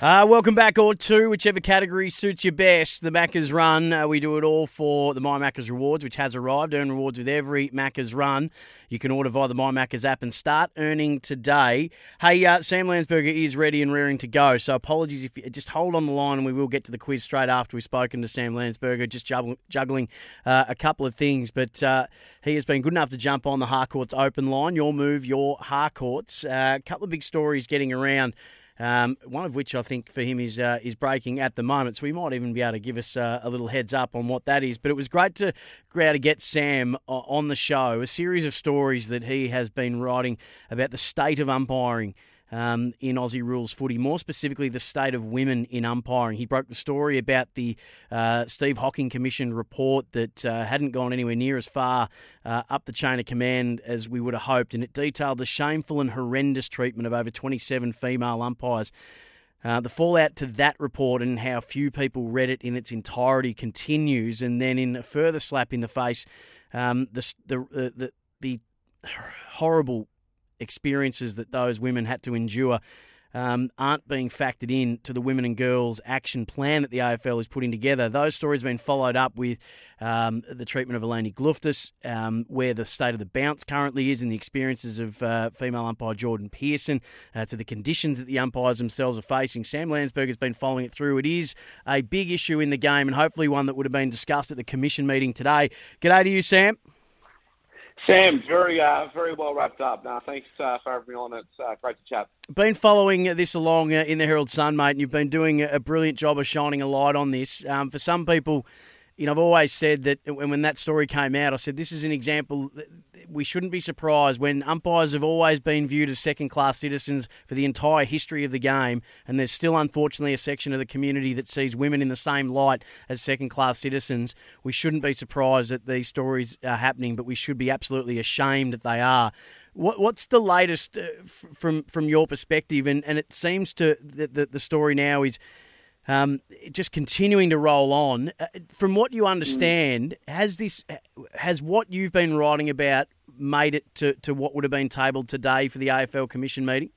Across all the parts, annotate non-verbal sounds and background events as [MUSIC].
Uh, welcome back, or two, whichever category suits you best. The Macca's Run, uh, we do it all for the My Macca's Rewards, which has arrived. Earn rewards with every Macca's Run. You can order via the My Macca's app and start earning today. Hey, uh, Sam Landsberger is ready and rearing to go, so apologies if you just hold on the line and we will get to the quiz straight after we've spoken to Sam Landsberger, just juggling, juggling uh, a couple of things. But uh, he has been good enough to jump on the Harcourts open line. Your move, your Harcourts. Uh, a couple of big stories getting around. Um, one of which I think for him is uh, is breaking at the moment. So he might even be able to give us uh, a little heads up on what that is. But it was great to be to get Sam uh, on the show. A series of stories that he has been writing about the state of umpiring um, in Aussie rules footy, more specifically the state of women in umpiring. He broke the story about the uh, Steve Hocking Commission report that uh, hadn't gone anywhere near as far uh, up the chain of command as we would have hoped, and it detailed the shameful and horrendous treatment of over 27 female umpires. Uh, the fallout to that report and how few people read it in its entirety continues, and then in a further slap in the face, um, the, the, the, the horrible experiences that those women had to endure um, aren't being factored in to the women and girls action plan that the AFL is putting together. Those stories have been followed up with um, the treatment of Eleni Glouftsis, um, where the state of the bounce currently is, and the experiences of uh, female umpire Jordan Pearson, uh, to the conditions that the umpires themselves are facing. Sam Landsberg has been following it through. It is a big issue in the game, and hopefully one that would have been discussed at the commission meeting today. G'day to you, Sam. Sam, very uh, very well wrapped up. Now, thanks uh, for having me on. It's uh, great to chat. Been following this along uh, in the Herald Sun, mate, and you've been doing a brilliant job of shining a light on this. Um, for some people, you know, I've always said that when, when that story came out, I said this is an example. We shouldn't be surprised when umpires have always been viewed as second class citizens for the entire history of the game, and there's still, unfortunately, a section of the community that sees women in the same light as second class citizens. We shouldn't be surprised that these stories are happening, but we should be absolutely ashamed that they are. What, what's the latest uh, from from your perspective? And, and it seems to that the, the story now is um, just continuing to roll on. Uh, from what you understand, has this has what you've been writing about made it to, to what would have been tabled today for the AFL Commission meeting?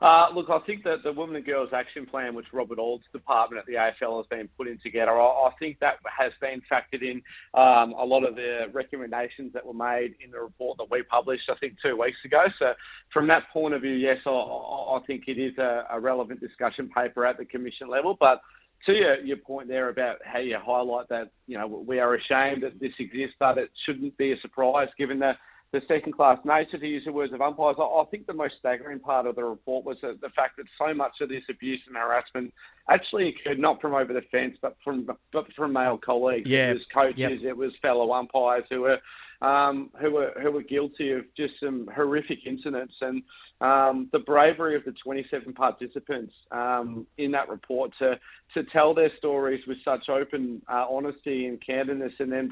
Uh, look, I think that the Women and Girls Action Plan, which Robert Auld's department at the AFL has been putting together, I, I think that has been factored in um, a lot of the recommendations that were made in the report that we published, I think, two weeks ago. So, from that point of view, yes, I, I think it is a, a relevant discussion paper at the Commission level. But to your, your point there about how you highlight that, you know, we are ashamed that this exists, but it shouldn't be a surprise given the the second class nature, to use the words of umpires. I, think the most staggering part of the report was the, the fact that so much of this abuse and harassment actually occurred not from over the fence, but from but from male colleagues. Yeah. It was coaches, yep. it was fellow umpires who were um, who were who were guilty of just some horrific incidents, and um, the bravery of the 27 participants um, in that report to to tell their stories with such open uh, honesty and candidness, and then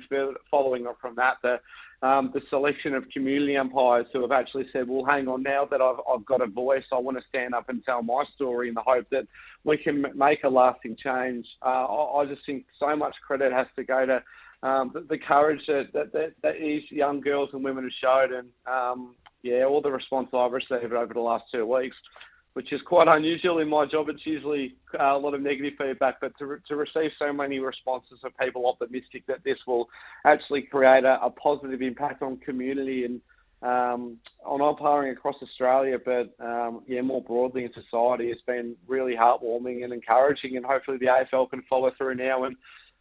following up from that, the um, the selection of community umpires who have actually said, well, hang on, now that I've, I've got a voice, I want to stand up and tell my story in the hope that we can make a lasting change. Uh, I, I, just think so much credit has to go to um, the, the, courage that, that, that, these young girls and women have showed, and um, yeah, all the response I've received over the last two weeks which is quite unusual in my job. It's usually uh, a lot of negative feedback, but to, re- to receive so many responses of people optimistic that this will actually create a, a positive impact on community and um, on umpiring across Australia, but um, yeah, more broadly in society, it's been really heartwarming and encouraging, and hopefully the AFL can follow through now and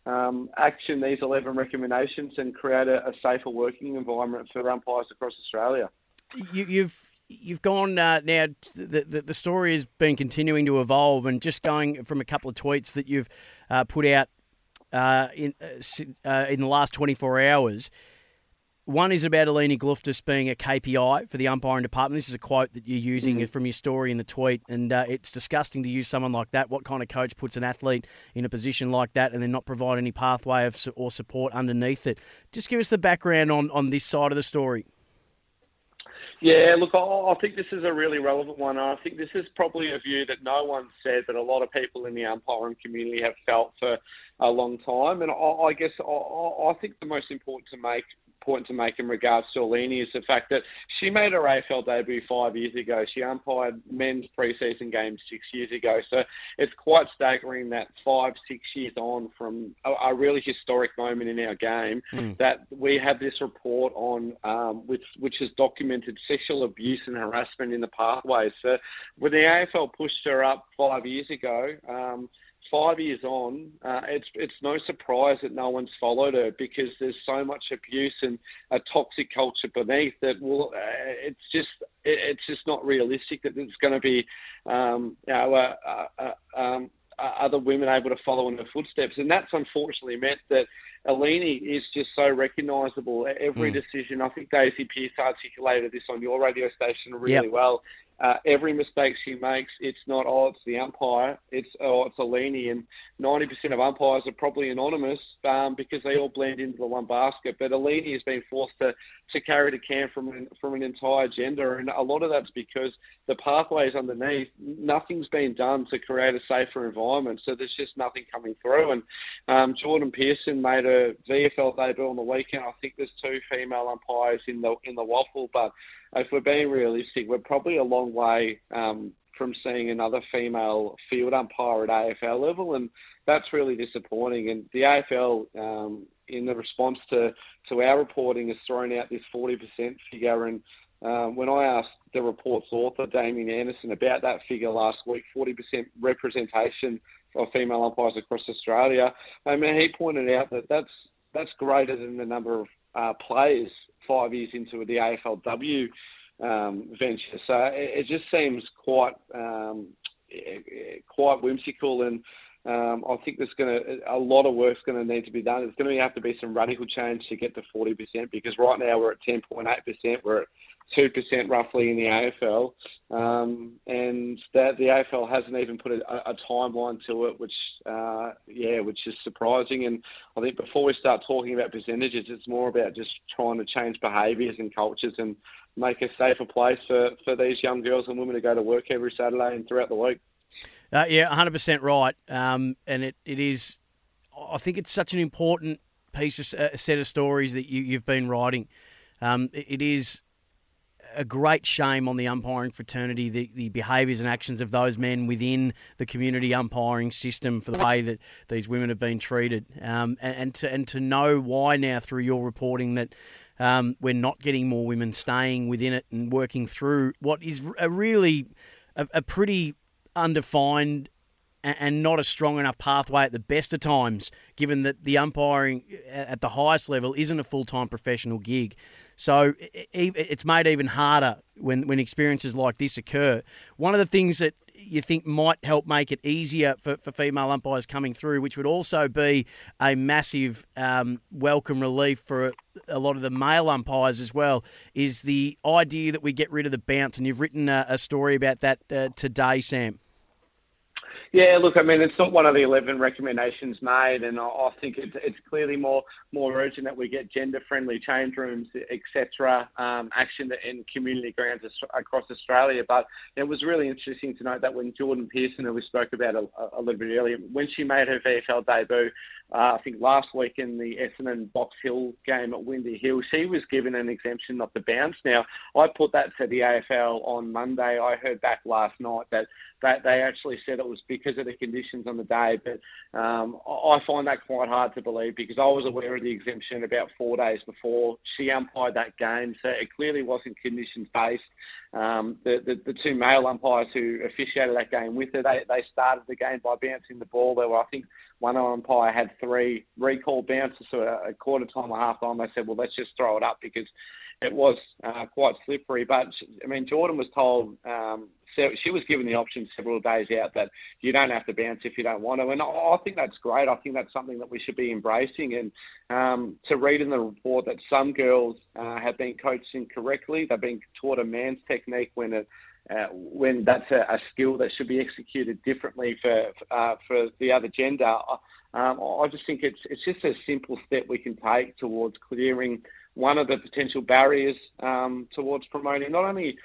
um, action these 11 recommendations and create a, a safer working environment for umpires across Australia. You, you've you've gone uh, now. The, the, the story has been continuing to evolve, and just going from a couple of tweets that you've uh, put out uh, in uh, uh in the last 24 hours. One is about Eleni Glouftsis being a KPI for the umpiring department. This is a quote that you're using mm. from your story in the tweet, and uh, it's disgusting to use someone like that. What kind of coach puts an athlete in a position like that and then not provide any pathway of, or support underneath it? Just give us the background on, on this side of the story. Yeah, look, I think this is a really relevant one. I think this is probably a view that no one said, but a lot of people in the umpiring community have felt for a long time. And I, guess I, think the most important to make point to make in regards to Eleni is the fact that she made her AFL debut five years ago. She umpired men's preseason games six years ago. So it's quite staggering that five, six years on from a, a really historic moment in our game mm. that we have this report on um, which, which has documented sexual abuse and harassment in the pathways. So when the AFL pushed her up five years ago, um, five years on, uh, it's it's no surprise that no one's followed her because there's so much abuse and a toxic culture beneath that. Well, uh, it's just it, it's just not realistic that there's going to be, um, you know, uh, uh, uh um, other women able to follow in her footsteps, and that's unfortunately meant that Eleni is just so recognisable. Every mm. decision, I think Daisy Pearce articulated this on your radio station really yep. well. Uh, every mistake she makes, it's not oh it's the umpire, it's oh it's Eleni, and 90% of umpires are probably anonymous um, because they all blend into the one basket. But Eleni has been forced to, to carry the can from an, from an entire gender, and a lot of that's because the pathways underneath, nothing's been done to create a safer environment. So there's just nothing coming through. And um, Jordan Pearson made a VFL debut on the weekend. I think there's two female umpires in the in the WAFL, but if we're being realistic, we're probably a long way um, from seeing another female field umpire at AFL level, and that's really disappointing. And the AFL, um, in the response to, to our reporting, has thrown out this 40% figure. And um, when I asked the report's author, Damien Anderson, about that figure last week, 40% representation of female umpires across Australia, I mean, he pointed out that that's that's greater than the number of uh, players five years into the AFLW um, venture. So it, it, just seems quite um, quite whimsical, and um, I think there's going to a lot of work's going to need to be done. There's going to have to be some radical change to get to 40% because right now we're at 10.8%. We're at two percent roughly in the AFL, um, and that the AFL hasn't even put a, a timeline to it, which uh, yeah, which is surprising. And I think before we start talking about percentages, it's more about just trying to change behaviours and cultures and make a safer place for, for these young girls and women to go to work every Saturday and throughout the week. Uh, yeah, 100% right. Um, and it, it is, I think it's such an important piece, of, a set of stories that you, you've been writing. Um, it, it is a great shame on the umpiring fraternity, the, the behaviours and actions of those men within the community umpiring system for the way that these women have been treated. Um, and, and, to, and to know why now through your reporting that um, we're not getting more women staying within it and working through what is a really a, a pretty undefined and not a strong enough pathway at the best of times, given that the umpiring at the highest level isn't a full time professional gig. So it's made even harder when, when experiences like this occur. One of the things that you think might help make it easier for, for female umpires coming through, which would also be a massive um, welcome relief for a lot of the male umpires as well, is the idea that we get rid of the bounce. And you've written a, a story about that uh, today, Sam. Yeah, look, I mean, it's not one of the 11 recommendations made, and I, think it's clearly more more urgent that we get gender-friendly change rooms, etc., um, action in community grounds across Australia. But it was really interesting to note that when Jordan Pearson, who we spoke about a, a little bit earlier, when she made her VFL debut, uh, I think last week in the Essendon Box Hill game at Windy Hill, she was given an exemption not to bounce. Now, I put that to the AFL on Monday. I heard back last night that, that they actually said it was because of the conditions on the day, but um, I find that quite hard to believe because I was aware of the exemption about four days before she umpired that game, so it clearly wasn't conditions based. Um, the, the, the two male umpires who officiated that game with her, they, they started the game by bouncing the ball. There were, I think, one umpire had three recall bounces, so a, quarter time or half time. They said, well, let's just throw it up because it was uh, quite slippery. But I mean, Jordan was told. Um, she was given the option several days out that you don't have to bounce if you don't want to, and I think that's great. I think that's something that we should be embracing. And um, to read in the report that some girls uh, have been coached incorrectly, they've been taught a man's technique when it uh, when that's a, a, skill that should be executed differently for uh, for the other gender. Um, I just think it's it's just a simple step we can take towards clearing one of the potential barriers um, towards promoting not only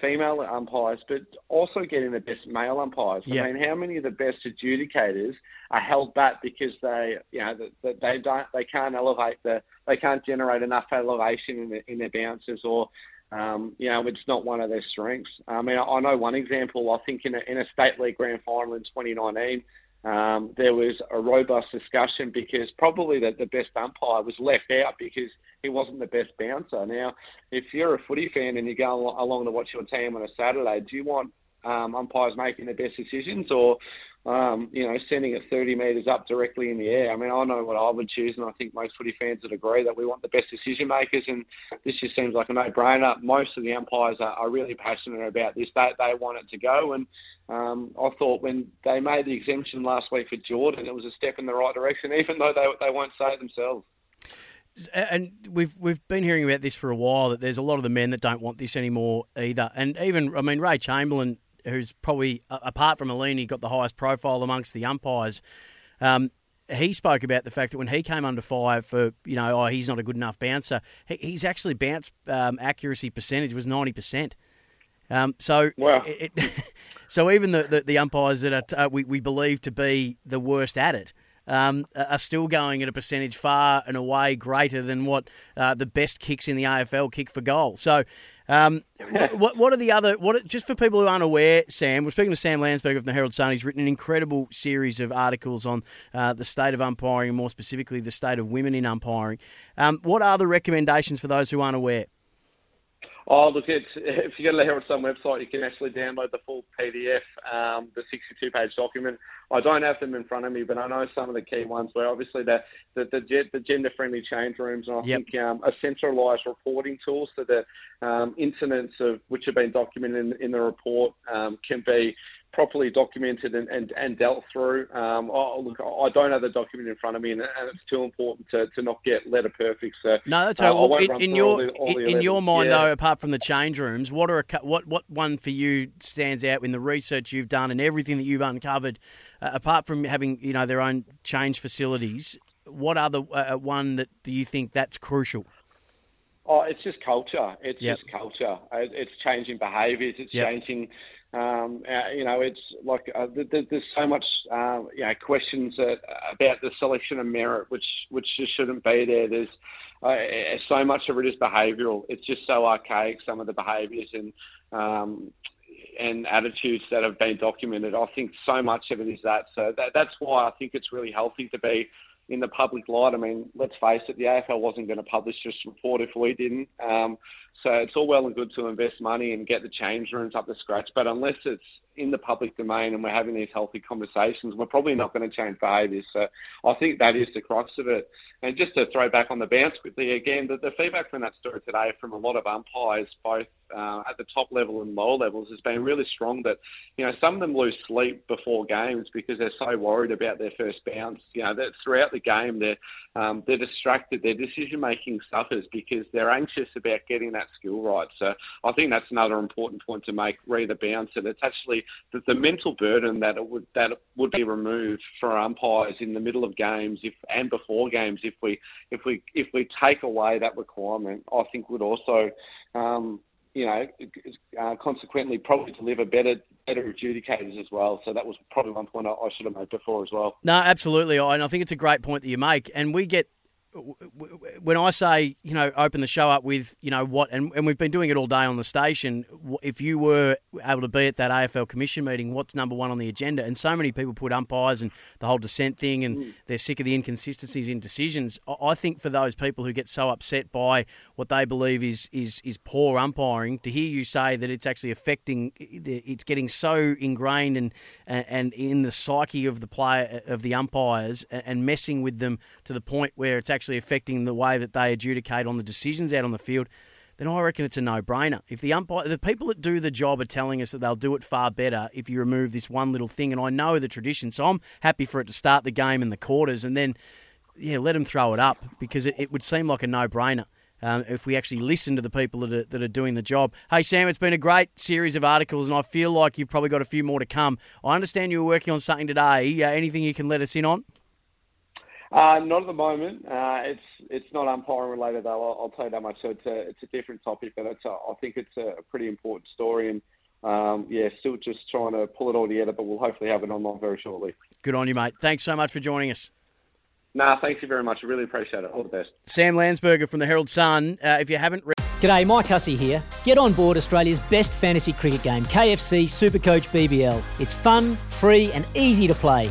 female umpires but also getting the best male umpires. Yeah. I mean, how many of the best adjudicators are held back because they you know that they don't they can't elevate the they can't generate enough elevation in, the, in their bounces or um, you know, it's not one of their strengths. I mean, I know one example. I think in a, in a state league grand final in 2019, um, there was a robust discussion because probably the, the best umpire was left out because he wasn't the best bouncer. Now, if you're a footy fan and you go along to watch your team on a Saturday, do you want um, umpires making the best decisions or um, you know, sending it 30 metres up directly in the air. I mean, I know what I would choose, and I think most footy fans would agree that we want the best decision makers, and this just seems like a no-brainer. Most of the umpires are, are really passionate about this. They, they want it to go, and um, I thought when they made the exemption last week for Jordan, it was a step in the right direction, [LAUGHS] even though they, they won't say it themselves. And we've we've been hearing about this for a while that there's a lot of the men that don't want this anymore either. And even I mean Ray Chamberlain who's probably apart from Eleni got the highest profile amongst the umpires. Um, he spoke about the fact that when he came under fire for you know oh he's not a good enough bouncer, he, he's actually bounce um, accuracy percentage was ninety percent. Um, so wow. it, [LAUGHS] so even the, the, the umpires that are, uh, we we believe to be the worst at it. Um, are still going at a percentage far and away greater than what uh, the best kicks in the AFL kick for goal. So um, [LAUGHS] what what are the other what just for people who aren't aware, Sam? We're speaking to Sam Landsberg of the Herald Sun. He's written an incredible series of articles on uh, the state of umpiring, and more specifically, the state of women in umpiring. Um, what are the recommendations for those who aren't aware? Oh, look, it's, if you go to the Herald Sun website, you can actually download the full PDF, um, the 62 page document. I don't have them in front of me, but I know some of the key ones where obviously the, the, the, the gender friendly change rooms, and I yep. think um, a centralised reporting tool so that um, incidents of which have been documented in, in the report um, can be properly documented and, and, and dealt through. Um, oh, look, I don't have the document in front of me, and, and it's too important to, to not get letter perfect. So no, that's uh, all. Well, in, in your all the, all the in, your mind, yeah. though, apart from the change rooms, what are a, what what one for you stands out in the research you've done and everything that you've uncovered? Uh, apart from having you know their own change facilities, what other uh, uh one that do you think that's crucial? Oh, it's just culture. It's yep. just culture. It's changing behaviours. It's yep. changing um, uh, you know, it's like uh, there's so much, uh, you know, questions that, about the selection of merit, which which just shouldn't be there. There's uh, so much of it is behavioural. It's just so archaic. Some of the behaviours and um, and attitudes that have been documented. I think so much of it is that. So that, that's why I think it's really healthy to be in the public light. I mean, let's face it, the AFL wasn't going to publish this report if we didn't. Um, so it's all well and good to invest money and get the change rooms up to scratch, but unless it's in the public domain and we're having these healthy conversations, we're probably not going to change behaviours. So I think that is the crux of it. And just to throw back on the bounce quickly again, the, the feedback from that story today from a lot of umpires, both uh, at the top level and lower levels, has been really strong. That you know some of them lose sleep before games because they're so worried about their first bounce. You know that throughout the game they're um, they're distracted. Their decision making suffers because they're anxious about getting that skill right. So I think that's another important point to make. Read the bounce, and it's actually the, the mental burden that it would that would be removed for umpires in the middle of games if and before games if we if we if we take away that requirement, I think would also um, you know, uh, consequently probably deliver better better adjudicators as well. So that was probably one point I, I should have made before as well. No, absolutely, and I think it's a great point that you make. And we get when I say, you know, open the show up with, you know, what, and, and we've been doing it all day on the station, if you were able to be at that AFL Commission meeting, what's number one on the agenda? And so many people put umpires and the whole dissent thing, and mm. they're sick of the inconsistencies in decisions. I think for those people who get so upset by what they believe is, is, is poor umpiring, to hear you say that it's actually affecting, it's getting so ingrained and, and in the psyche of the player, of the umpires, and messing with them to the point where it's actually actually affecting the way that they adjudicate on the decisions out on the field. then I reckon it's a no-brainer. If the umpire, the people that do the job are telling us that they'll do it far better if you remove this one little thing, and I know the tradition, so I'm happy for it to start the game in the quarters and then, yeah, let them throw it up because it, it would seem like a no-brainer. Um, if we actually listen to the people that are, that are doing the job. Hey, Sam, it's been a great series of articles, and I feel like you've probably got a few more to come. I understand you were working on something today. Uh, anything you can let us in on? Uh, not at the moment. Uh, it's it's not umpiring related though. I'll, I'll, tell you that much. So it's a it's a different topic, but it's a, I think it's a pretty important story, and um, yeah, still just trying to pull it all together. But we'll hopefully have it online very shortly. Good on you, mate. Thanks so much for joining us. Nah, thank you very much. I really appreciate it. All the best. Sam Landsberger from the Herald Sun. Uh, if you haven't. Re- G'day, Mike Hussey here. Get on board Australia's best fantasy cricket game, KFC Supercoach BBL. It's fun, free, and easy to play.